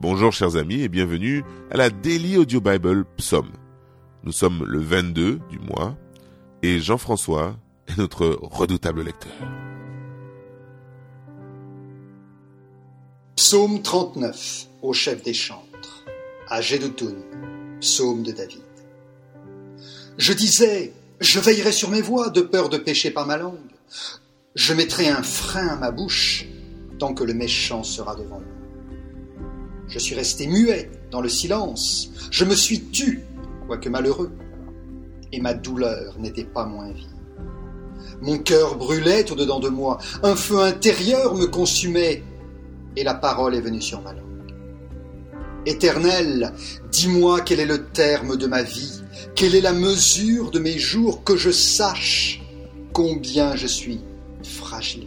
Bonjour chers amis et bienvenue à la Daily Audio Bible Psaume. Nous sommes le 22 du mois et Jean-François est notre redoutable lecteur. Psaume 39 au chef des chantres, à Gédoutun, psaume de David. Je disais, je veillerai sur mes voies de peur de pécher par ma langue. Je mettrai un frein à ma bouche tant que le méchant sera devant moi. Je suis resté muet dans le silence. Je me suis tu, quoique malheureux. Et ma douleur n'était pas moins vive. Mon cœur brûlait au-dedans de moi. Un feu intérieur me consumait. Et la parole est venue sur ma langue. Éternel, dis-moi quel est le terme de ma vie, quelle est la mesure de mes jours, que je sache combien je suis fragile.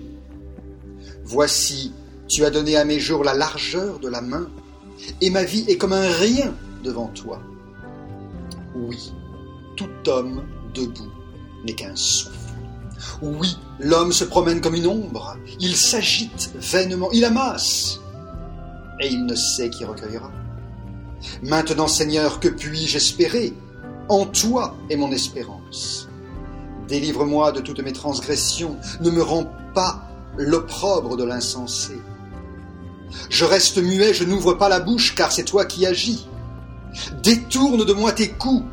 Voici, tu as donné à mes jours la largeur de la main, et ma vie est comme un rien devant toi. Oui, tout homme debout n'est qu'un souffle. Oui, l'homme se promène comme une ombre, il s'agite vainement, il amasse, et il ne sait qui recueillera. Maintenant, Seigneur, que puis-je espérer? En toi est mon espérance. Délivre-moi de toutes mes transgressions, ne me rends pas l'opprobre de l'insensé. Je reste muet, je n'ouvre pas la bouche, car c'est toi qui agis. Détourne de moi tes coups.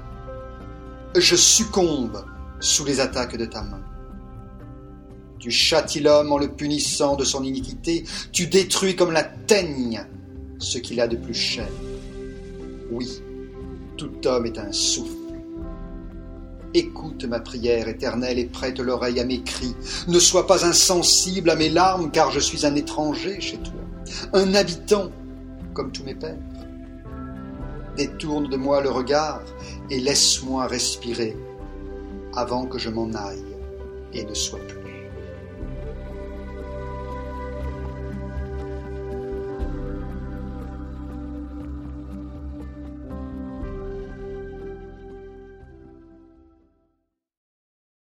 Je succombe sous les attaques de ta main. Tu châties l'homme en le punissant de son iniquité, tu détruis comme la teigne ce qu'il a de plus cher. Oui, tout homme est un souffle. Écoute ma prière éternelle et prête l'oreille à mes cris. Ne sois pas insensible à mes larmes, car je suis un étranger chez toi un habitant comme tous mes pères. Détourne de moi le regard et laisse-moi respirer avant que je m'en aille et ne sois plus.